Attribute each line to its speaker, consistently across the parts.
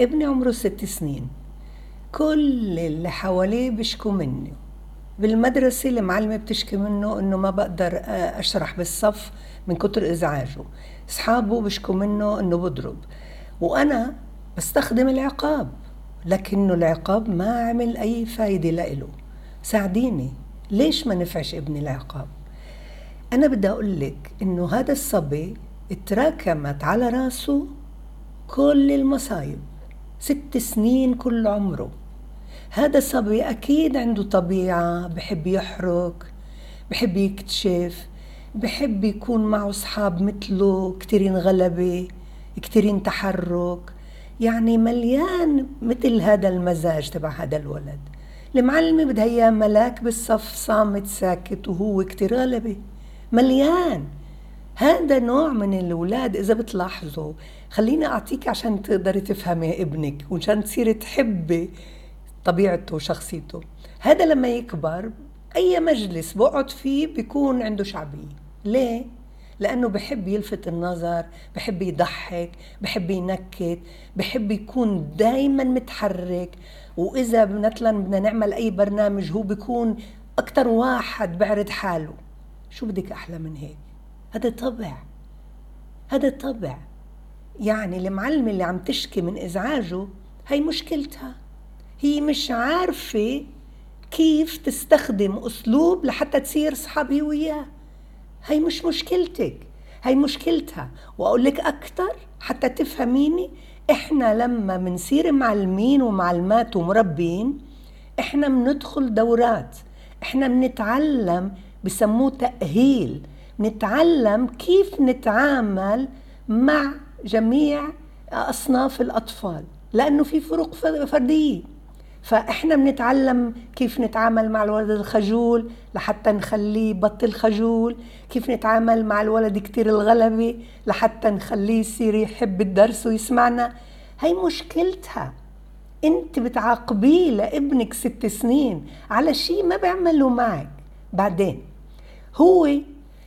Speaker 1: ابني عمره ست سنين. كل اللي حواليه بيشكوا مني. بالمدرسة المعلمة بتشكي منه إنه ما بقدر أشرح بالصف من كتر إزعاجه. أصحابه بيشكوا منه إنه بضرب. وأنا بستخدم العقاب لكنه العقاب ما عمل أي فايدة لإله. ساعديني. ليش ما نفعش ابني العقاب؟ أنا بدي أقول لك إنه هذا الصبي اتراكمت على راسه كل المصايب. ست سنين كل عمره. هذا الصبي أكيد عنده طبيعة بحب يحرك بحب يكتشف بحب يكون معه أصحاب مثله كتيرين غلبة كتيرين تحرك يعني مليان مثل هذا المزاج تبع هذا الولد. المعلمة بدها إياه ملاك بالصف صامت ساكت وهو كتير غلبة مليان. هذا نوع من الأولاد إذا بتلاحظوا خليني أعطيك عشان تقدري تفهمي ابنك وعشان تصيري تحبي طبيعته وشخصيته. هذا لما يكبر أي مجلس بقعد فيه بيكون عنده شعبية. ليه؟ لأنه بحب يلفت النظر بحب يضحك بحب ينكت بحب يكون دايما متحرك. وإذا مثلا بدنا نعمل أي برنامج هو بيكون أكتر واحد بعرض حاله. شو بدك أحلى من هيك؟ هذا طبع. هذا طبع. يعني المعلمة اللي عم تشكي من إزعاجه هي مشكلتها. هي مش عارفة كيف تستخدم أسلوب لحتى تصير صحابي وياه. هي مش مشكلتك. هي مشكلتها. وأقول لك أكتر حتى تفهميني. إحنا لما منصير معلمين ومعلمات ومربين إحنا بندخل دورات. إحنا بنتعلم بسموه تأهيل. نتعلم كيف نتعامل مع جميع أصناف الأطفال لأنه في فروق فردية. فإحنا بنتعلم كيف نتعامل مع الولد الخجول لحتى نخليه بطل خجول كيف نتعامل مع الولد كتير الغلبة لحتى نخليه يصير يحب الدرس ويسمعنا. هي مشكلتها أنت بتعاقبيه لابنك ست سنين على شيء ما بيعمله معك بعدين. هو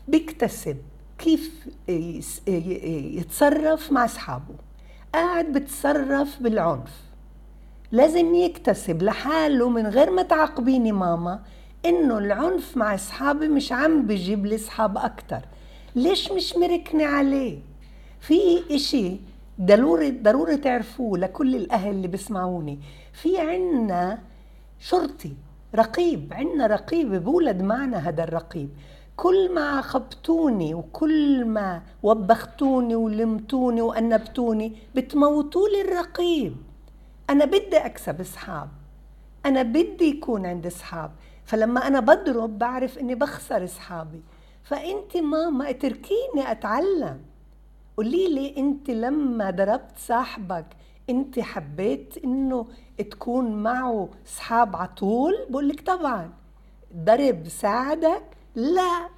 Speaker 1: بيكتسب كيف يتصرف مع أصحابه. قاعد بتصرف بالعنف. لازم يكتسب لحاله من غير ما تعاقبيني ماما إنه العنف مع أصحابي مش عم بجيب لي أصحاب أكتر. ليش مش مركني عليه؟ في إشي ضروري ضروري تعرفوه لكل الأهل اللي بيسمعوني. في عنا شرطي رقيب عنا رقيب بولد معنا هذا الرقيب. كل ما عاقبتوني وكل ما وبختوني ولمتوني وأنبتوني بتموتوا لي الرقيب. أنا بدي أكسب أصحاب. أنا بدي يكون عندي أصحاب. فلما أنا بضرب بعرف إني بخسر أصحابي. فأنت ماما اتركيني أتعلم. قولي لي أنت لما ضربت صاحبك أنت حبيت إنه تكون معه أصحاب على طول بقول لك طبعا. ضرب ساعدك لا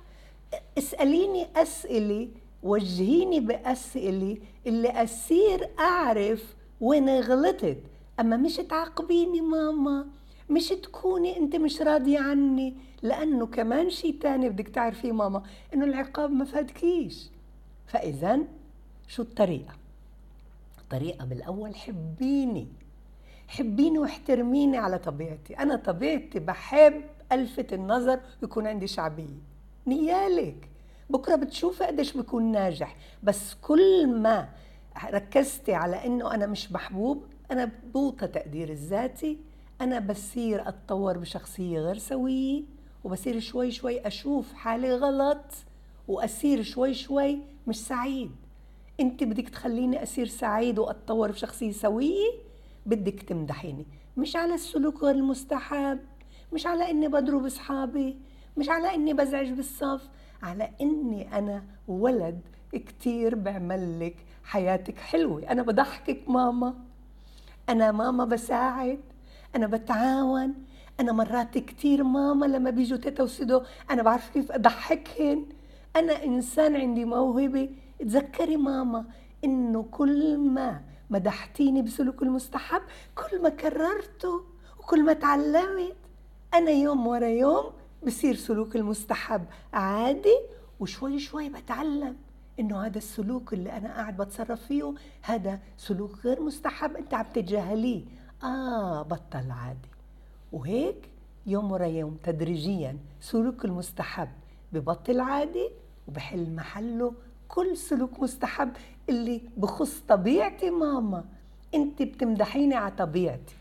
Speaker 1: اسأليني أسئلة وجهيني بأسئلة. اللي أصير أعرف وين غلطت. أما مش تعاقبيني ماما مش تكوني أنت مش راضية عني. لأنه كمان شيء تاني بدك تعرفيه ماما إنه العقاب ما فادكيش. فإذا شو الطريقة؟ الطريقة بالأول حبيني. حبيني واحترميني على طبيعتي. أنا طبيعتي بحب ألفت النظر ويكون عندي شعبية. نيالك. بكرة بتشوفي قديش بكون ناجح. بس كل ما ركزتي على إنه أنا مش محبوب أنا بوطى تقدير الذاتي. أنا بصير أتطور بشخصية غير سوية وبصير شوي شوي أشوف حالي غلط واصير شوي شوي مش سعيد. أنت بدك تخليني اصير سعيد وأتطور بشخصية سوية؟ بدك تمدحيني. مش على السلوك غير المستحب. مش على إني بضرب أصحابي. مش على إني بزعج بالصف. على إني أنا ولد كتير بعمل لك حياتك حلوة. أنا بضحكك ماما. أنا ماما بساعد. أنا بتعاون. أنا مرات كتير ماما لما بيجوا تيتا وسيدو أنا بعرف كيف أضحكهن. أنا إنسان عندي موهبة. تذكري ماما إنه كل ما مدحتيني بسلوك المستحب. كل ما كررته وكل ما تعلمت أنا يوم ورا يوم بصير سلوك المستحب عادي وشوي شوي بتعلم إنه هذا السلوك اللي أنا قاعد بتصرف فيه هذا سلوك غير مستحب أنت عم تتجاهليه. آه بطل عادي. وهيك يوم ورا يوم تدريجيا سلوك المستحب ببطل عادي وبحل محله كل سلوك مستحب اللي بخص طبيعتي ماما. انت بتمدحيني على طبيعتي.